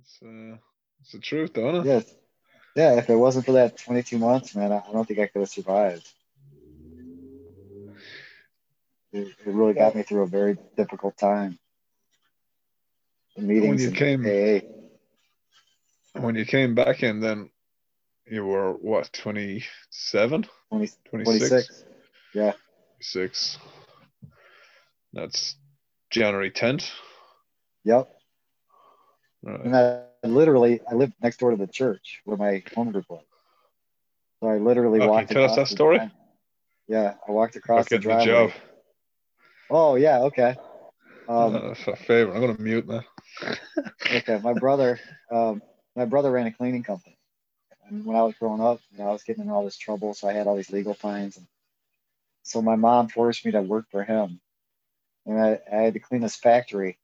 It's uh, it's the truth, though, it? Yes. Yeah, if it wasn't for that 22 months, man, I I don't think I could have survived. It, it really got me through a very difficult time. The meetings you and came- AA. When you came back in, then you were what, 27? 20, 26? 26. Yeah. 26. That's January 10th. Yep. Right. And I literally, I lived next door to the church where my home group was. So I literally Oh, can you walked. tell us that story? Yeah, I walked across the driveway. job. Oh yeah, okay. Um, Uh, that's a favor. I'm gonna mute now. okay, my brother, um, my brother ran a cleaning company. And when I was growing up, you know, I was getting in all this trouble, so I had all these legal fines. And so my mom forced me to work for him, and I, I had to clean his factory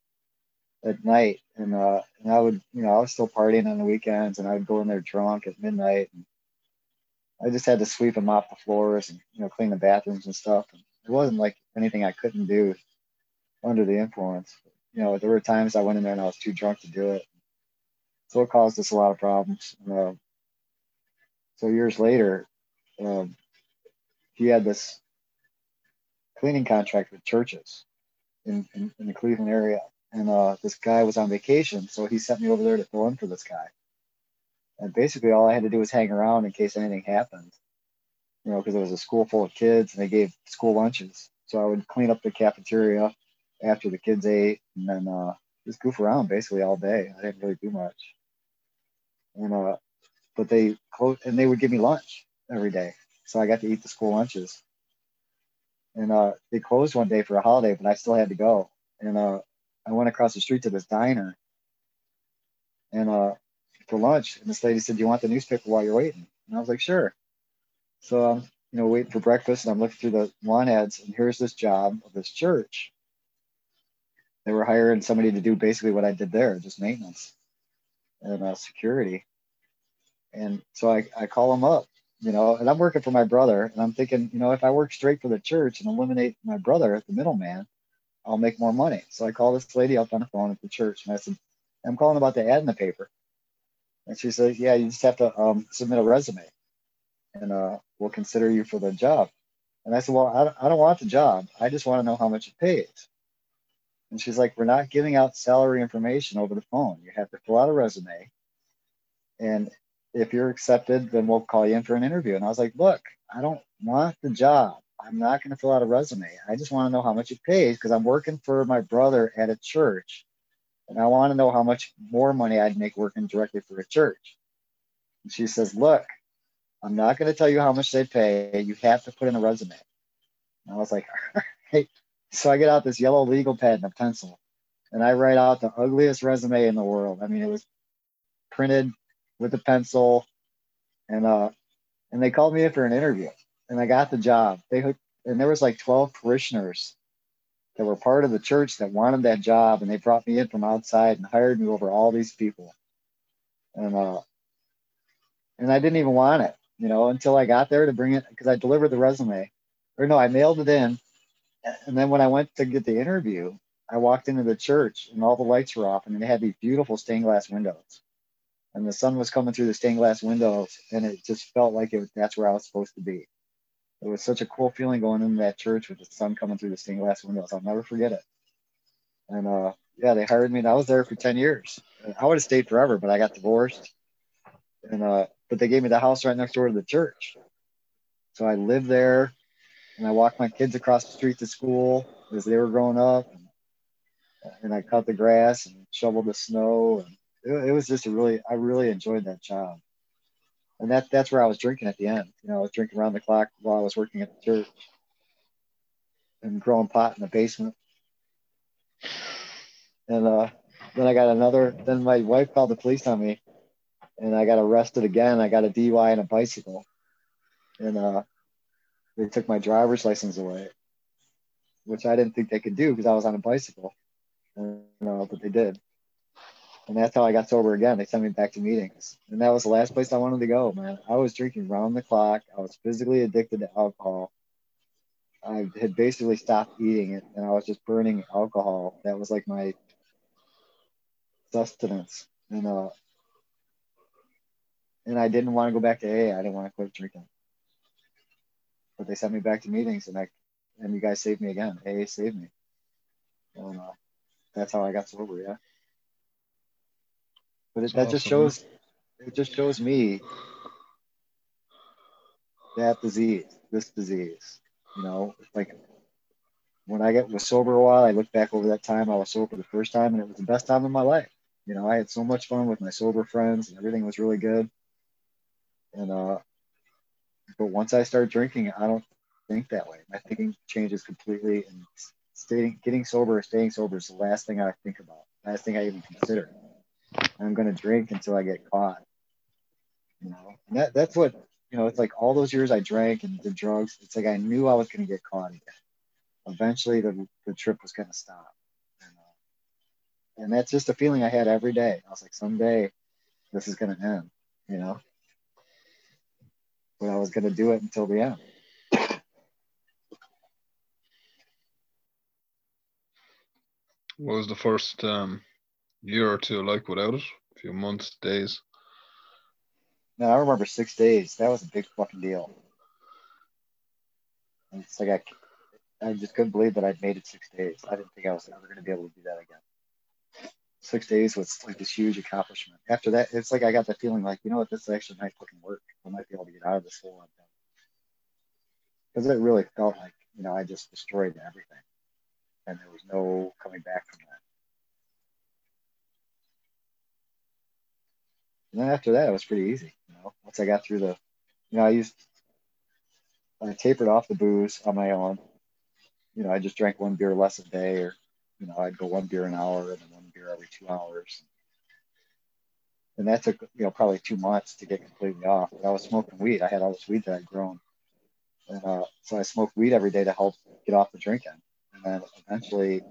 at night. And uh, and I would, you know, I was still partying on the weekends, and I'd go in there drunk at midnight. And I just had to sweep and mop the floors and you know clean the bathrooms and stuff. And it wasn't like anything I couldn't do under the influence. You know, there were times I went in there and I was too drunk to do it. So it caused us a lot of problems. Uh, so years later, um, he had this cleaning contract with churches in, in, in the Cleveland area. And uh, this guy was on vacation, so he sent me over there to fill in for this guy. And basically, all I had to do was hang around in case anything happened, you know, because it was a school full of kids and they gave school lunches. So I would clean up the cafeteria after the kids ate and then uh, just goof around basically all day. I didn't really do much. And uh, but they closed and they would give me lunch every day, so I got to eat the school lunches. And uh, they closed one day for a holiday, but I still had to go. And uh, I went across the street to this diner, and uh, for lunch, and this lady said, "Do you want the newspaper while you're waiting?" And I was like, "Sure." So I'm, you know, waiting for breakfast, and I'm looking through the lawn ads, and here's this job of this church. They were hiring somebody to do basically what I did there, just maintenance and uh, security. And so I, I call them up, you know, and I'm working for my brother, and I'm thinking, you know, if I work straight for the church and eliminate my brother, the middleman, I'll make more money. So I call this lady up on the phone at the church, and I said, I'm calling about the ad in the paper. And she said, Yeah, you just have to um, submit a resume, and uh, we'll consider you for the job. And I said, Well, I don't, I don't want the job. I just want to know how much it pays. And she's like, We're not giving out salary information over the phone. You have to fill out a resume. And if you're accepted, then we'll call you in for an interview. And I was like, Look, I don't want the job. I'm not going to fill out a resume. I just want to know how much it pays because I'm working for my brother at a church. And I want to know how much more money I'd make working directly for a church. And she says, Look, I'm not going to tell you how much they pay. You have to put in a resume. And I was like, All right. So I get out this yellow legal pad and a pencil, and I write out the ugliest resume in the world. I mean, it was printed with a pencil, and uh, and they called me in for an interview, and I got the job. They hooked, and there was like 12 parishioners that were part of the church that wanted that job, and they brought me in from outside and hired me over all these people, and uh, and I didn't even want it, you know, until I got there to bring it because I delivered the resume, or no, I mailed it in and then when I went to get the interview, I walked into the church and all the lights were off and they had these beautiful stained glass windows. And the sun was coming through the stained glass windows and it just felt like it that's where I was supposed to be. It was such a cool feeling going into that church with the sun coming through the stained glass windows. I'll never forget it. And uh, yeah, they hired me and I was there for 10 years. I would have stayed forever, but I got divorced. And uh, but they gave me the house right next door to the church. So I lived there and I walked my kids across the street to school as they were growing up, and, and I cut the grass and shoveled the snow, and it, it, was just a really, I really enjoyed that job, and that that's where I was drinking at the end. You know, I was drinking around the clock while I was working at the church, and growing pot in the basement, and uh, then I got another. Then my wife called the police on me, and I got arrested again. I got a DUI and a bicycle, and uh they took my driver's license away, which I didn't think they could do because I was on a bicycle. And, you know, but they did. And that's how I got sober again. They sent me back to meetings. And that was the last place I wanted to go, man. I was drinking round the clock. I was physically addicted to alcohol. I had basically stopped eating it and I was just burning alcohol. That was like my sustenance. and uh, and I didn't want to go back to AA. I didn't want to quit drinking, but they sent me back to meetings, and I and you guys saved me again. AA saved me, and uh, that's how I got sober. Yeah, but it, that just shows it just shows me that disease, this disease. You know, like when I get was sober a while, I look back over that time I was sober the first time, and it was the best time of my life. You know, I had so much fun with my sober friends, and everything was really good. And uh, but once I start drinking, I don't think that way. My thinking changes completely, and staying, getting sober, staying sober is the last thing I think about. Last thing I even consider. I'm to drink until I get caught. You know, and that that's what you know. It's like all those years I drank and did drugs. It's like I knew I was to get caught again. Eventually, the the trip was to stop. And, uh, and that's just a feeling I had every day. I was like, someday this is to end. You know, but I was to do it until the end. What was the first um, year or two like without it? A few months, days. No, I remember six days. That was a big fucking deal. And it's like I, I just couldn't believe that I'd made it six days. I didn't think I was ever going to be able to do that again. Six days was like this huge accomplishment. After that, it's like I got the feeling like, you know what, this is actually might fucking work. I might be able to get out of this hole Because it really felt like, you know, I just destroyed everything. And there was no coming back from that. And then after that, it was pretty easy. You know, once I got through the, you know, I used, I tapered off the booze on my own. You know, I just drank one beer less a day, or, you know, I'd go one beer an hour and then one beer every two hours. And that took, you know, probably two months to get completely off. But I was smoking weed. I had all this weed that I'd grown. And uh, so I smoked weed every day to help get off the drinking. And then eventually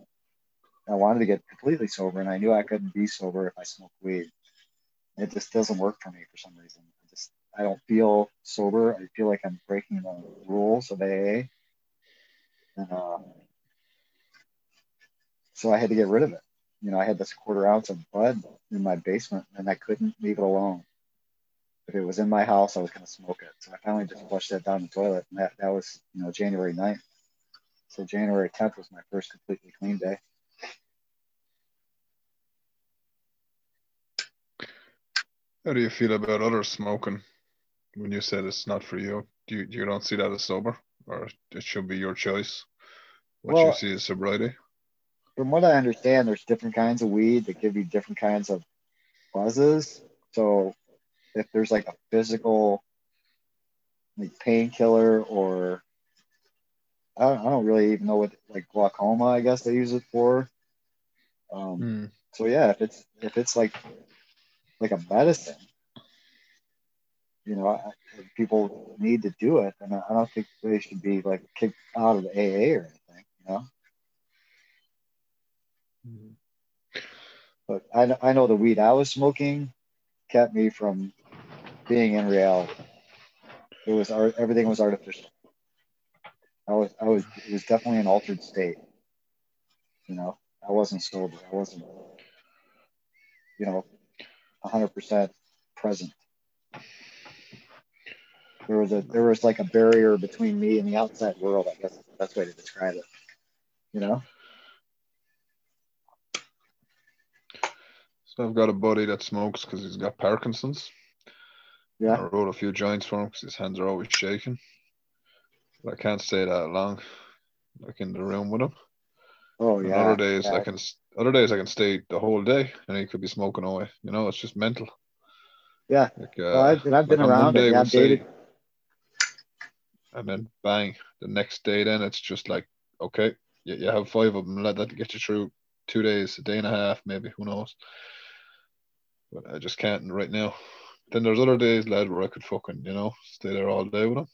I wanted to get completely sober, and I knew I couldn't be sober if I smoked weed it just doesn't work for me for some reason. I just I don't feel sober. I feel like I'm breaking the rules of AA, and uh, so I had to get rid of it. You know, I had this quarter ounce of bud in my basement, and I couldn't leave it alone. If it was in my house, I was going to smoke it. So I finally just flushed that down the toilet, and that that was you know January 9th. So January 10th was my first completely clean day. How do you feel about others smoking when you said it's not for you? Do you, you don't see that as sober or it should be your choice? What well, you see as sobriety? From what I understand, there's different kinds of weed that give you different kinds of buzzes. So if there's like a physical like painkiller or I don't, I don't really even know what like glaucoma I guess they use it for. Um, hmm. So yeah, if it's if it's like like a medicine. You know, I, people need to do it, and I don't think they should be like kicked out of AA or anything. You know. Mm-hmm. But I, I know the weed I was smoking kept me from being in reality. It was everything was artificial. I was I was it was definitely an altered state. You know, I wasn't sober. I wasn't. You know, 100% present. There was a there was like a barrier between me and the outside world. I guess is the best way to describe it. You know. So I've got a buddy that smokes because he's got Parkinson's. Yeah. I wrote a few joints for him because his hands are always shaking. But I can't stay that long, like in the room with him. Oh yeah. other days yeah. I can other days I can stay the whole day and he could be smoking away. You know, it's just mental. Yeah. Like, uh, well, I've, I've been like around it. Yeah, I've dated. and then bang, the next day, then it's just like, okay, you, you have five of them. Let that get you through two days, a day and a half, maybe. Who knows? But I just can't right now. Then there's other days, lad, where I could fucking, you know, stay there all day with them.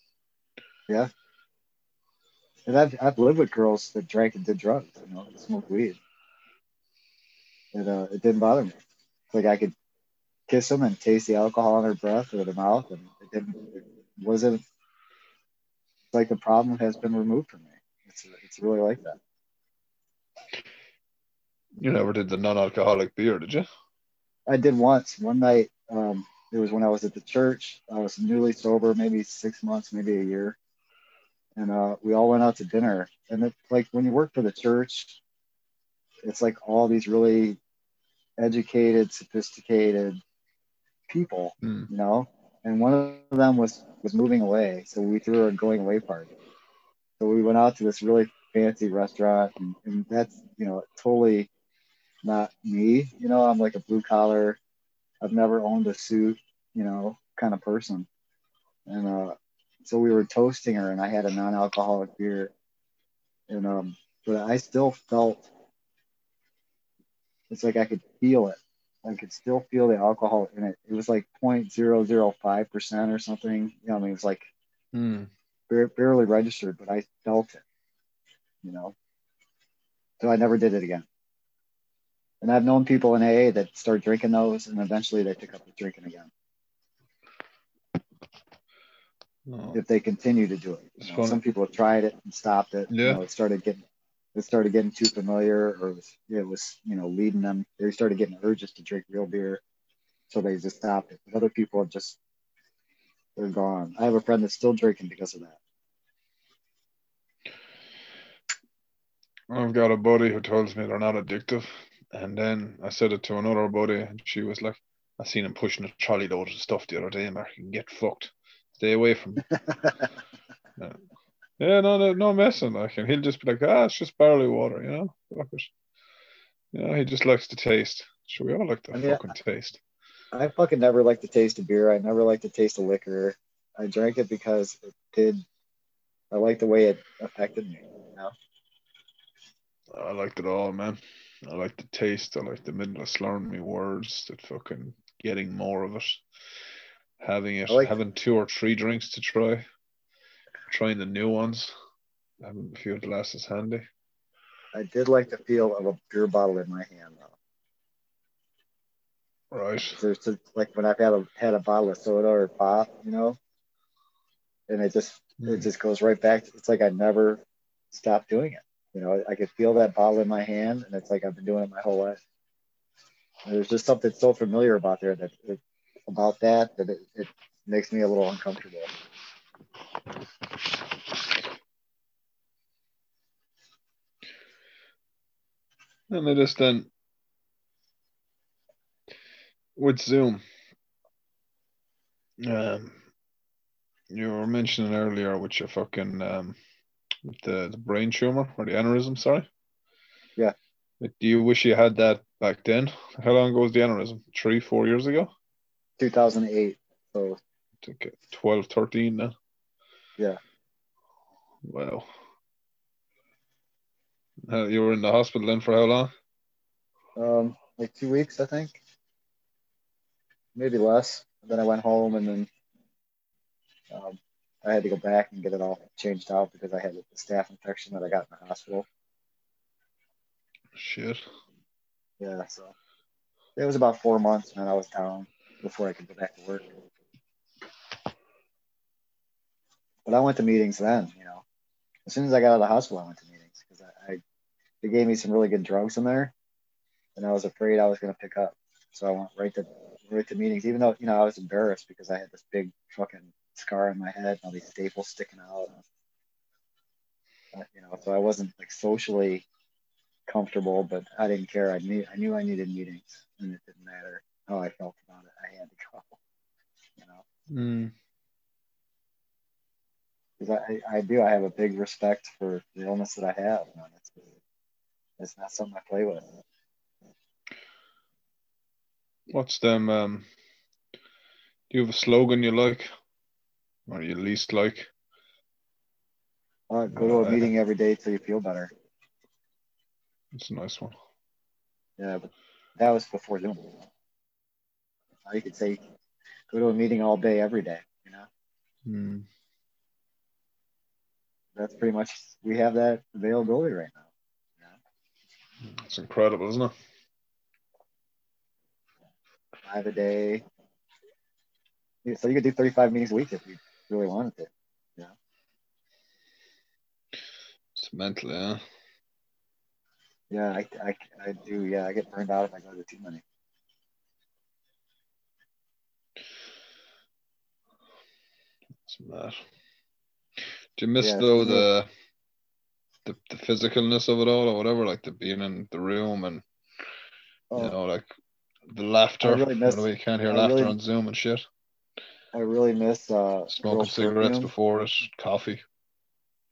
Yeah. And I've, I've lived with girls that drank and did drugs, you know, smoked weed. It, uh, it didn't bother me. Like I could kiss them and taste the alcohol in their breath or their mouth, and it didn't. It wasn't like the problem has been removed from me. It's it's really like that. You never did the non-alcoholic beer, did you? I did once. One night, um, it was when I was at the church. I was newly sober, maybe six months, maybe a year, and uh, we all went out to dinner. And it's like when you work for the church, it's like all these really educated, sophisticated people, Mm. you know. And one of them was was moving away, so we threw a going away party. So we went out to this really fancy restaurant, and, and that's you know totally not me. You know, I'm like a blue collar. I've never owned a suit, you know, kind of person. And uh, so we were toasting her, and I had a non-alcoholic beer, and um, but I still felt it's like I could feel it. I could still feel the alcohol in it. It was like 0.005 percent or something. You know, I mean, it was like Mm. bar- barely registered, but I felt it. You know, so I never did it again. And I've known people in AA that start drinking those, and eventually they pick up the drinking again No. if they continue to do it. You know, some people have tried it and stopped it. You Yeah. know, it started getting it started getting too familiar, or it was, it was you know leading them. They started getting urges to drink real beer, so they just stopped it. But other people have just they're gone. I have a friend that's still drinking because of that. I've got a buddy who tells me they're not addictive. And then I said it to another buddy, and she was like, I seen him pushing a trolley load of stuff the other day, Mark. You can get fucked. Stay away from him. Yeah, no, no, no messing. Like, and he'll just be like, ah, it's just barley water, you know? Fuck it. You know, he just likes the taste. Sure, we all like the I mean, fucking taste. I fucking never liked the taste of beer. I never liked the taste of liquor. I drank it because it did. I liked the way it affected me. You know? I liked it all, man. I like the taste. I like the middle of slurring me words, that fucking getting more of it, having it, like- having two or three drinks to try, trying the new ones, having a few glasses handy. I did like the feel of a beer bottle in my hand, though. Right. There's just, like when I've had a had a bottle of soda or pop, you know, and it just it Mm. just goes right back. It's like I never stopped doing it. You know, I could feel that bottle in my hand, and it's like I've been doing it my whole life. And there's just something so familiar about there that it, about that that it, it makes me a little uncomfortable. And it is then with Zoom. Um, you were mentioning earlier with your fucking um, with the, the brain tumor or the aneurysm. Sorry. Yeah. Like, Do you wish you had that back then? How long ago was the aneurysm? Three, four years ago? 2008. So I think uh, 12, 13 now. Yeah. Wow. Uh, you were in the hospital then for how long? um, like two weeks, I think, maybe less. Then I went home, and then um, I had to go back and get it all changed out because I had a staph infection that I got in the hospital. Shit. Yeah, so it was about four months, and I was down before I could go back to work. But I went to meetings then, you know. As soon as I got out of the hospital, I went to meetings because I, I they gave me some really good drugs in there, and I was afraid I was going to pick up. So I went right to right to meetings, even though you know I was embarrassed because I had this big fucking scar on my head and all these staples sticking out. Uh, you know, so I wasn't like socially comfortable, but I didn't care. I knew I knew I needed meetings, and it didn't matter how I felt about it. I had to go. You know, Mm. because I, I do. I have a big respect for the illness that I have. It's not something I play with. What's them? Um, do you have a slogan you like, or you least like? Uh, go to a meeting every day till you feel better. It's a nice one. Yeah, but that was before Zoom. Now you could say go to a meeting all day, every day. You know, Mm. that's pretty much we have that availability right now. It's incredible, isn't it? Five a day. So you could do 35 meetings a week if you really wanted to. Yeah. It's mental, yeah. Yeah, I, I, I do. Yeah, I get burned out if I go to too many. It's mad. Do you miss yeah, though the? The the physicalness of it all or whatever, like the being in the room and Oh, you know, like the laughter. really miss- you know, you can't hear I laughter really- on Zoom and shit. I really miss uh, Smoking cigarettes perfume. before it, coffee,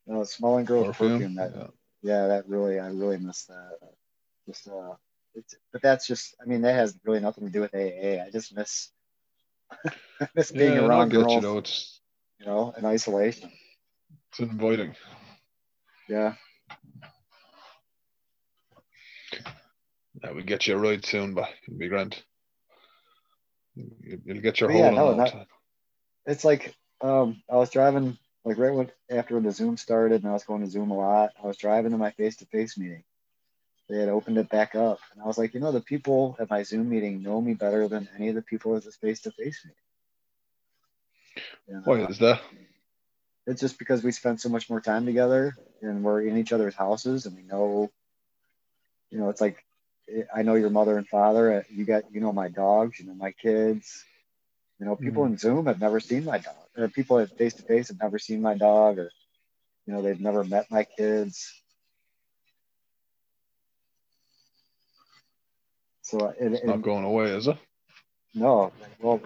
No, smelling girls' perfume. perfume. That yeah. yeah, that really, I really miss that. Just uh, it's, but that's just, I mean, that has really nothing to do with AA. I just miss, I miss being yeah, around girls, you know, it's you know, in isolation. it's inviting. Yeah, Yeah, we'll get you a ride soon, but it'll be grand. You- You'll get your But yeah, no, not- it's like um, I was driving like right when after the Zoom started, and I was going to Zoom a lot. I was driving to my face-to-face meeting. They had opened it back up, and I was like, you know, the people at my Zoom meeting know me better than any of the people at this face-to-face meeting. And, Why uh, is that? it's just because we spend so much more time together and we're in each other's houses and we know you know it's like i know your mother and father uh, you got you know my dogs you know my kids. You know people mm-hmm. in zoom have never seen my dog or people at face to face have never seen my dog or you know they've never met my kids. So uh, it, It's not going away, is it? no. Well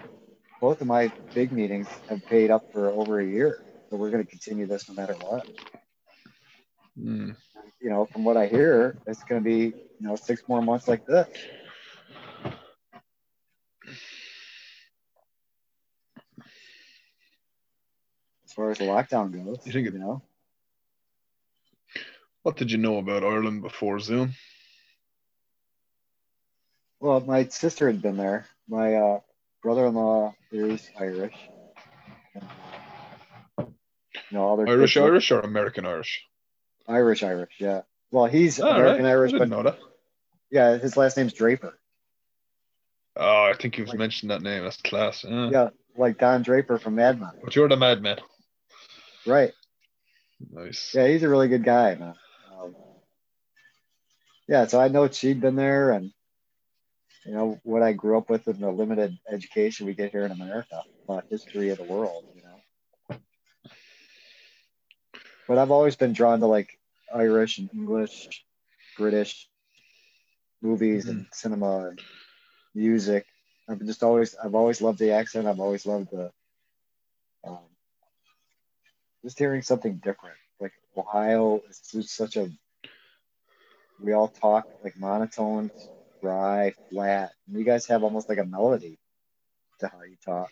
both of my big meetings have paid up for over a year so we're going to continue this no matter what. Mm. You know, from what I hear, it's going to be, you know, six more months like this. As far as the lockdown goes, You think you know, What did you know about Ireland before Zoom? well, my sister had been there. My uh, brother-in-law is Irish. You know, all their Irish kids Irish or American Irish? Irish, Irish, yeah. Well, he's right, American I Irish, but yeah, his last name's Draper. Oh, I think you've Like- mentioned that name. That's class. Yeah. Yeah, like Don Draper from Mad Men. But you're the madman. Right. Nice. Yeah, he's a really good guy, man. Um, yeah, so I know she'd been there, and you know what I grew up with in the limited education we get here in America about history of the world, you know. But I've always been drawn to like Irish and English, British movies and cinema and music. I've just always, I've always loved the accent. I've always loved the, um, just hearing something different. Like Ohio is just such a, we all talk like monotone, dry, flat. And you guys have almost like a melody to how you talk.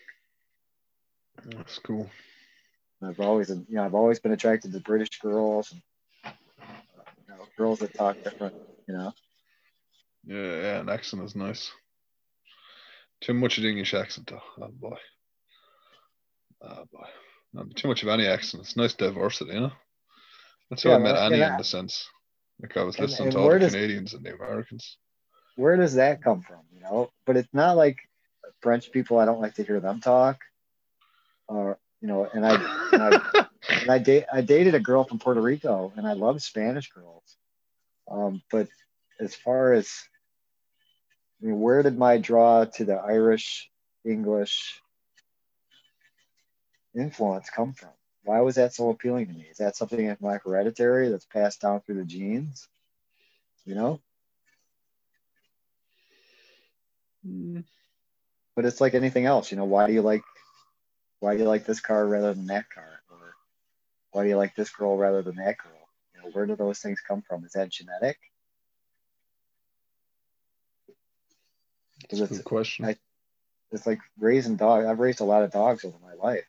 That's cool. And I've always, you know, I've always been attracted to British girls and you know, girls that talk different. You know, Yeah, yeah, an accent is nice. Too much of the English accent, though. Oh boy. Oh boy. Not too much of any accent. It's nice diversity, you know? That's how Yeah, I met Annie in the sense. Like I was listening and to all the does- Canadians and the Americans. where does that come from? You know, but it's not like French people. I don't like to hear them talk. Or you know, and I and I and I date I dated a girl from Puerto Rico, and I love Spanish girls. Um, but as far as I mean, where did my draw to the Irish English influence come from? Why was that so appealing to me? Is that something in my hereditary that's passed down through the genes? You know, Mm, but it's like anything else. You know, why do you like why do you like this car rather than that car, or why do you like this girl rather than that girl? You know, where do those things come from? Is that genetic? That's a it's- good question. I- it's like raising dogs. I've raised a lot of dogs over my life,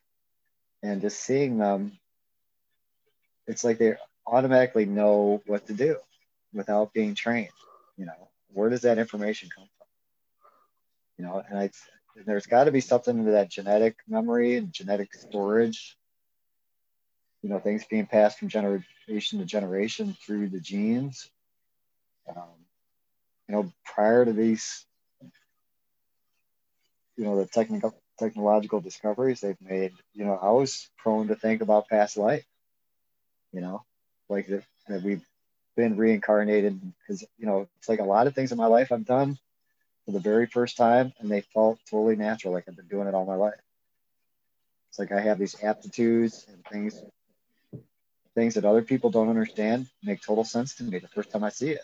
and just seeing them, it's like they automatically know what to do without being trained. You know, where does that information come from? You know, and I, there's got to be something into that genetic memory and genetic storage. You know, things being passed from generation to generation through the genes. Um, you know, prior to these you know the technical technological discoveries they've made you know i was prone to think about past life you know like that, that we've been reincarnated because you know it's like a lot of things in my life i've done for the very first time and they felt totally natural like i've been doing it all my life It's like I have these aptitudes and things things that other people don't understand make total sense to me the first time I see it.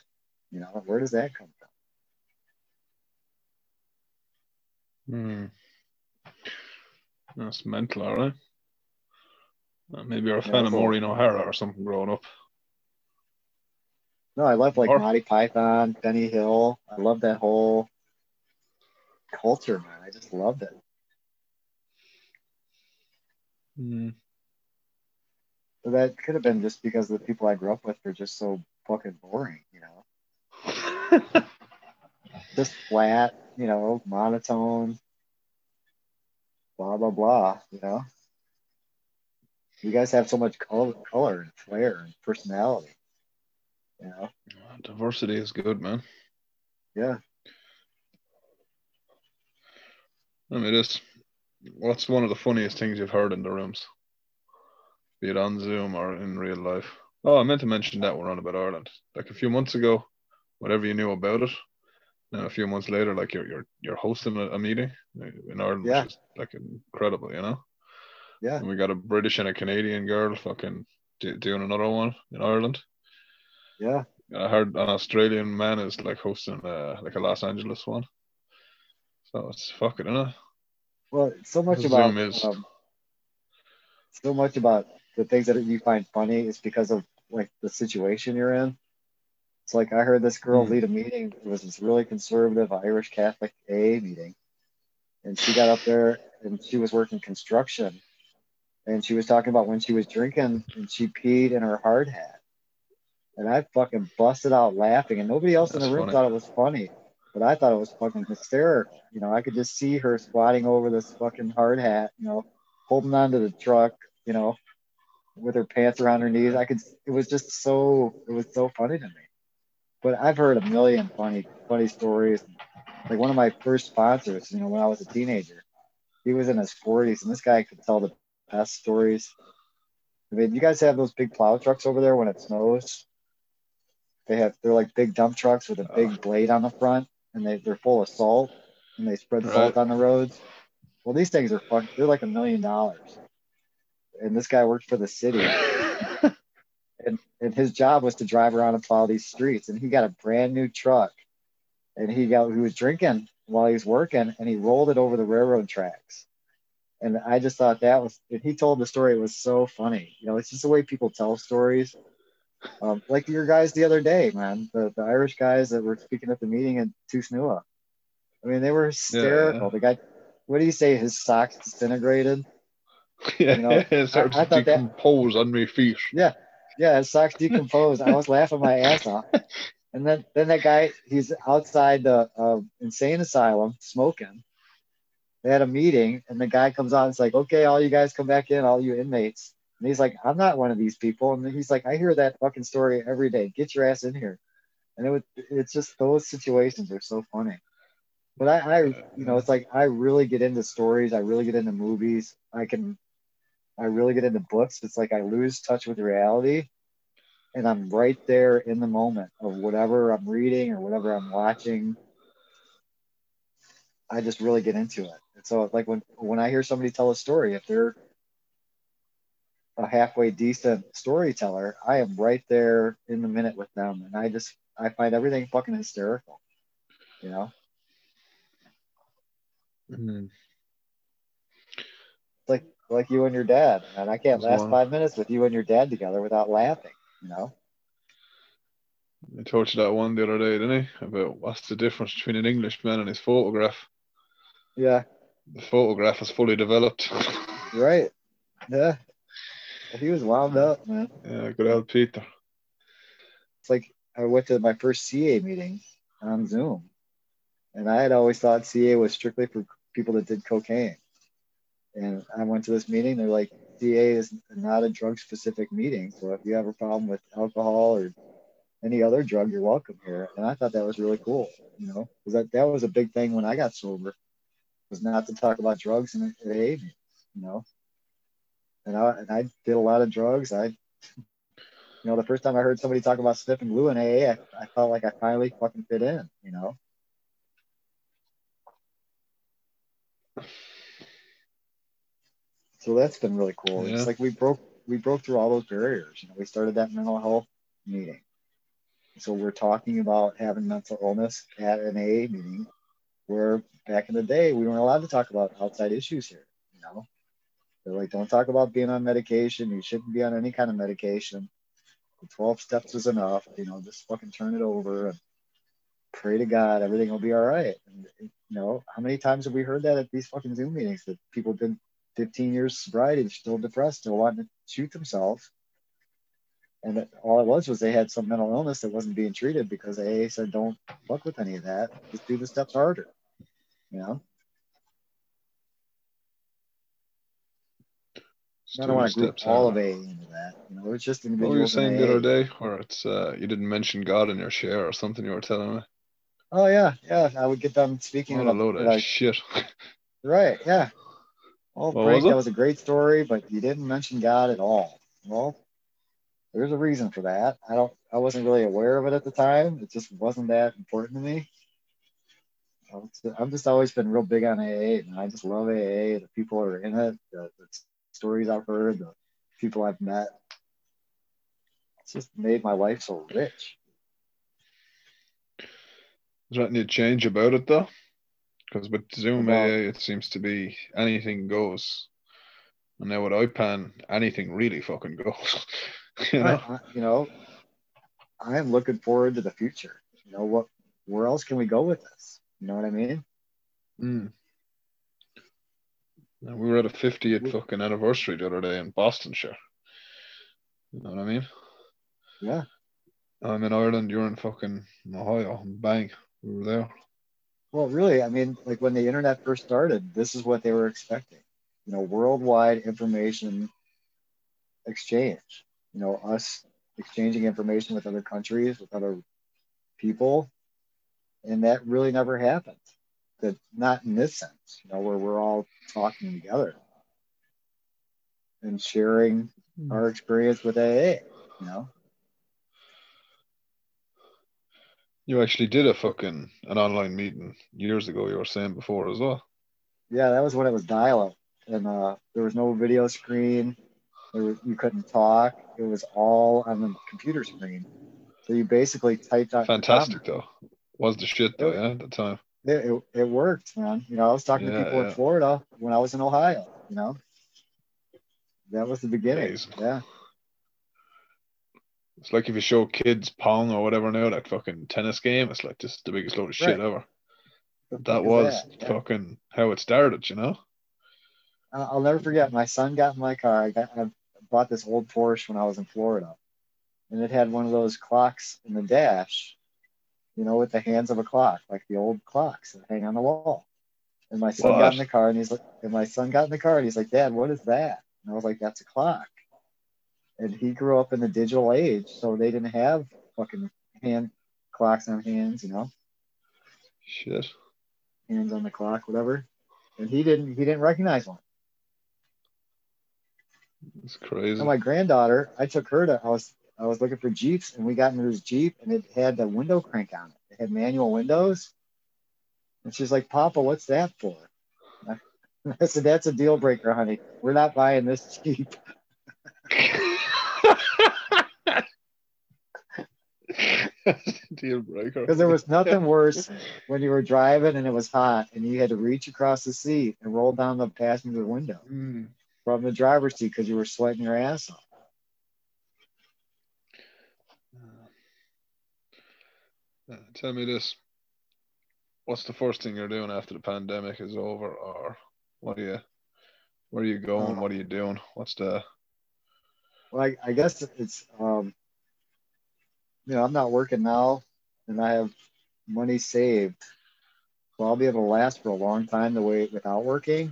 You know, where does that come from? Hmm. That's mental, all right. Uh, maybe you're a fan yeah, of Maureen O'Hara or something growing up. No, I love like or, Monty Python, Benny Hill. I love that whole culture, man. I just loved it. Hmm. But that could have been just because the people I grew up with were just so fucking boring, you know. just flat, you know, monotone, blah blah blah, you know. You guys have so much color, color and flair and personality. You know. Diversity is good, man. Yeah. I mean, this. What's one of the funniest things you've heard in the rooms? be it on Zoom or in real life. Oh, I meant to mention that we're on about Ireland. Like a few months ago, whatever you knew about it, now a few months later, like you're you're you're hosting a, a meeting in Ireland, yeah. which is like incredible, you know. Yeah. And we got a British and a Canadian girl fucking doing another one in Ireland. Yeah. I heard an Australian man is like hosting a, like a Los Angeles one. So it's fucking, isn't? Well, so much about is... Um, so much about the things that you find funny is because of like the situation you're in. It's like I heard this girl mm. lead a meeting. It was this really conservative Irish Catholic AA meeting, and she got up there and she was working construction, and she was talking about when she was drinking and she peed in her hard hat, and I fucking busted out laughing, and nobody else That's in the room funny. thought it was funny, but I thought it was fucking hysterical. You know, I could just see her squatting over this fucking hard hat, you know, holding onto the truck, you know, with her pants around her knees. I could. It was just so. It was so funny to me. But I've heard a million funny, funny stories. Like one of my first sponsors, you know, when I was a teenager, he was in his 40s, and this guy could tell the best stories. I mean, you guys have those big plow trucks over there when it snows. They have they're like big dump trucks with a big blade on the front, and they they're full of salt, and they spread the salt on the roads. Well, these things are fun. They're like a million dollars and this guy worked for the city. and, and his job was to drive around and plow these streets. And he got a brand new truck. And he got he was drinking while he was working and he rolled it over the railroad tracks. And I just thought that was and he told the story, it was so funny. You know, it's just the way people tell stories. Um, like your guys the other day, man, the, the Irish guys that were speaking at the meeting in Tusnua. I mean, they were hysterical. Yeah. The guy, what do you say? His socks disintegrated. Yeah, you know, I, I to decompose that, on my feet. Yeah, yeah, it starts decompose. I was laughing my ass off. And then, then that guy, he's outside the uh, insane asylum smoking. They had a meeting, and the guy comes out and it's like, "Okay, all you guys come back in, all you inmates." And he's like, "I'm not one of these people." And he's like, "I hear that fucking story every day. Get your ass in here." And it was, it's just those situations are so funny. But I, I, you know, it's like I really get into stories. I really get into movies. I can I really get into books, it's like I lose touch with reality and I'm right there in the moment of whatever I'm reading or whatever I'm watching. I just really get into it. And so like when when I hear somebody tell a story, if they're a halfway decent storyteller, I am right there in the minute with them. And I just I find everything fucking hysterical. You know? Mm-hmm. like like you and your dad. And I can't last one. five minutes with you and your dad together without laughing, you know? I told you that one the other day, didn't he? About what's the difference between an Englishman and his photograph. Yeah. The photograph is fully developed. right. Yeah. He was wound up, man. Yeah, good old Peter. It's like I went to my first CA meeting on Zoom. And I had always thought CA was strictly for people that did cocaine. And I went to this meeting. They're like, CA is not a drug specific meeting. So if you have a problem with alcohol or any other drug, you're welcome here. And I thought that was really cool, you know, because that, that was a big thing when I got sober was not to talk about drugs in AA meetings, you know. And I, and I did a lot of drugs. I, you know, the first time I heard somebody talk about sniffing glue in AA, I, I felt like I finally fucking fit in, you know. So that's been really cool. Yeah. It's like we broke we broke through all those barriers. You know, we started that mental health meeting. So we're talking about having mental illness at an AA meeting where back in the day we weren't allowed to talk about outside issues here, you know. They're like, don't talk about being on medication. You shouldn't be on any kind of medication. The 12 steps is enough. You know, just fucking turn it over and pray to God, everything will be all right. And, you know, how many times have we heard that at these fucking Zoom meetings that people have been 15 years sobriety, still depressed, still wanting to shoot themselves. And all it was was they had some mental illness that wasn't being treated because AA said, don't fuck with any of that. Just do the steps harder. You know? I don't want to group all of AA into that. You know, it's just individuals. What were you saying the other day, where it's uh, you didn't mention God in your share or something you were telling me? Oh yeah, yeah. I would get done speaking. What a load of like, shit. right. Yeah. Well, what Frank, was that was a great story, but you didn't mention God at all. Well, there's a reason for that. I don't. I wasn't really aware of it at the time. It just wasn't that important to me. I've just always been real big on AA, and I just love AA. The people are in it, the, the stories I've heard, the people I've met. It's just made my life so rich. Is there anything you change about it though? Because with Zoom AA, it seems to be anything goes. And now with IPAN, anything really fucking goes. you know, I, you know, I am looking forward to the future. You know what? Where else can we go with this? You know what I mean? Mm. We were at a 50th fucking anniversary the other day in Boston, sure. You know what I mean? Yeah. I'm in Ireland, you're in fucking Ohio. Bang, we were there. Well, really, I mean, like when the internet first started, this is what they were expecting. You know, worldwide information exchange. You know, us exchanging information with other countries, with other people. And that really never happened. That not in this sense, you know, where we're all talking together and sharing hmm. our experience with AA, you know. You actually did a fucking an online meeting years ago. You were saying before as well. Yeah, that was when it was dial-up, and uh, there was no video screen. Was, you couldn't talk. It was all on the computer screen. So you basically typed out. Fantastic though. Was the shit though, it, yeah, at the time. It, it, it, worked, man. You know, I was talking yeah, to people yeah. in Florida when I was in Ohio. You know, that was the beginning. Amazing. Yeah. It's like if you show kids Pong or whatever now, that fucking tennis game, it's like just the biggest load of shit right. ever. that was that? Yeah. fucking how it started, you know? I'll never forget. My son got in my car. I, got, I bought this old Porsche when I was in Florida, and it had one of those clocks in the dash, you know, with the hands of a clock, like the old clocks that hang on the wall. And my son what? got in the car, and he's like, and my son got in the car, and he's like, Dad, what is that? And I was like, That's a clock and he grew up in the digital age, so they didn't have fucking hand clocks on hands, you know. Shit. Hands on the clock, whatever. And he didn't he didn't recognize one. It's crazy. And my granddaughter, I took her to I was I was looking for Jeeps and we got into this Jeep and it had the window crank on it. It had manual windows. And she's like, Papa, what's that for? I said, That's a deal breaker, honey. We're not buying this Jeep. Deal breaker. Because there was nothing worse when you were driving and it was hot and you had to reach across the seat and roll down the passenger window mm. from the driver's seat because you were sweating your ass off. Uh, tell me this. What's the first thing you're doing after the pandemic is over, or what are you, where are you going? Um, what are you doing? What's the? Well, I, I guess it's um, you know, I'm not working now and I have money saved. So I'll be able to last for a long time the way without working.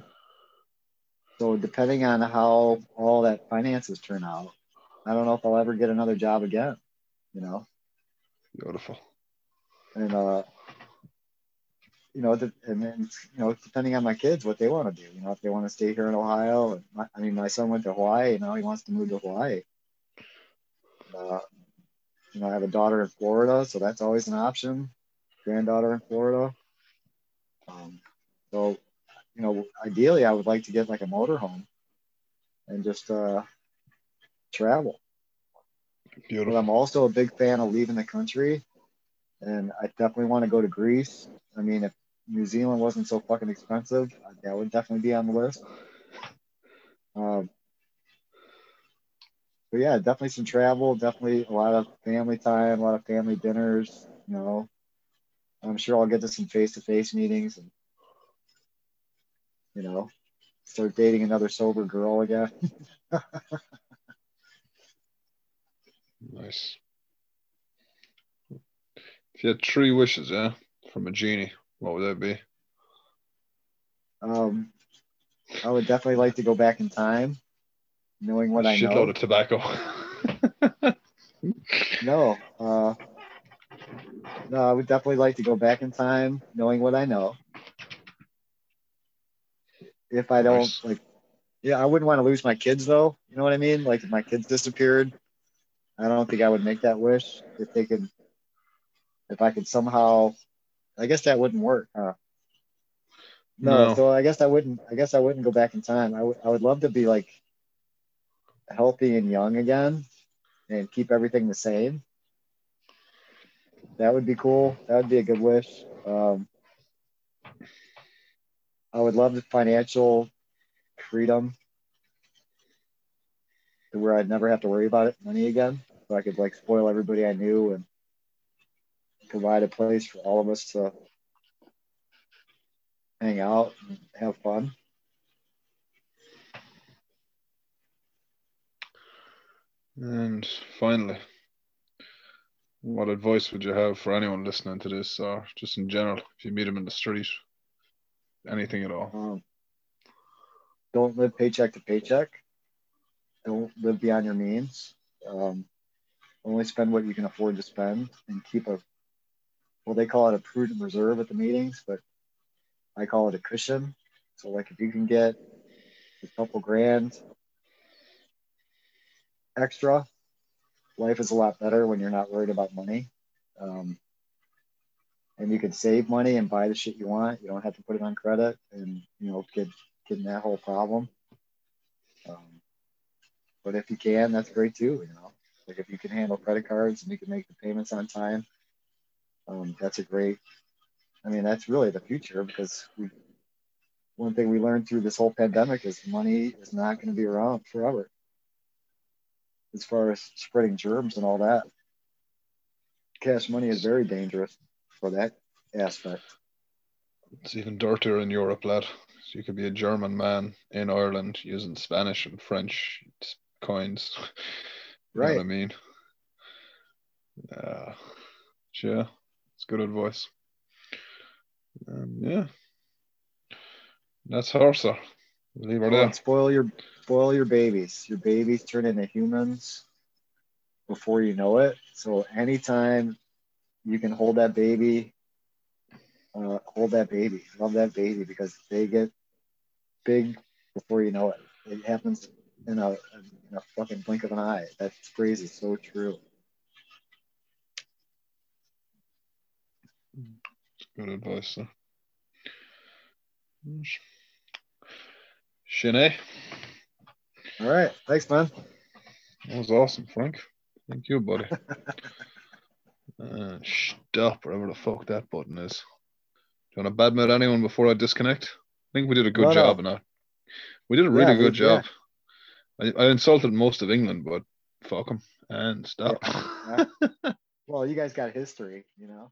So depending on how all that finances turn out, I don't know if I'll ever get another job again, you know. Beautiful. And uh you know, the, and then you know, depending on my kids, what they want to do. You know, if they want to stay here in Ohio, my, I mean, my son went to Hawaii. You know, he wants to move to Hawaii. Uh, you know, I have a daughter in Florida, so that's always an option. Granddaughter in Florida. Um, so, you know, ideally, I would like to get like a motorhome. and just uh, travel. Beautiful. But I'm also a big fan of leaving the country, and I definitely want to go to Greece. I mean, if New Zealand wasn't so fucking expensive, that would definitely be on the list. Um, but yeah, definitely some travel, definitely a lot of family time, a lot of family dinners. You know, I'm sure I'll get to some face-to-face meetings and you know, start dating another sober girl again. nice. If you had three wishes, yeah, from a genie, what would that be? Um, I would definitely like to go back in time, knowing what I know. Shitload of tobacco. no, uh, no, I would definitely like to go back in time, knowing what I know. If I don't Nice. like, yeah, I wouldn't want to lose my kids though. You know what I mean? Like if my kids disappeared, I don't think I would make that wish. If they could, if I could somehow, I guess that wouldn't work, huh? No, No. so I guess I wouldn't. I guess I wouldn't go back in time. I would. I would love to be like healthy and young again, and keep everything the same. That would be cool. That would be a good wish. Um, I would love the financial freedom to where I'd never have to worry about it money again. So I could like spoil everybody I knew and provide a place for all of us to hang out and have fun. And finally, what advice would you have for anyone listening to this, or just in general, if you meet them in the street, anything at all? Um, don't live paycheck to paycheck. Don't live beyond your means. Um, only spend what you can afford to spend and keep a, well, they call it a prudent reserve at the meetings, but I call it a cushion. So, like, if you can get a couple grand extra, life is a lot better when you're not worried about money. Um, and you can save money and buy the shit you want. You don't have to put it on credit and, you know, get, get in that whole problem. Um, but if you can, that's great too, you know. Like if you can handle credit cards and you can make the payments on time, um, that's a great. I mean, that's really the future because we. One thing we learned through this whole pandemic is money is not going to be around forever. As far as spreading germs and all that, cash money is very dangerous for that aspect. It's even dirtier in Europe, lad. So you could be a German man in Ireland using Spanish and French coins. You know Right. what I mean? yeah yeah, it's good advice. Um, yeah, that's her, sir. Leave her there. spoil your spoil your babies. Your babies turn into humans before you know it. So anytime you can hold that baby, uh, hold that baby, love that baby because they get big before you know it. It happens in a in a fucking blink of an eye. That phrase is so true. Good advice, sir. Shanae, All right, thanks, man. that was awesome, Frank. Thank you, buddy. uh, stop, whatever the fuck that button is. Do you want to badmouth anyone before I disconnect? I think we did a good No, no. job in that. We did a really Yeah, good we- yeah. job. I, I insulted most of England, but fuck them and stop. Well, you guys got history, you know.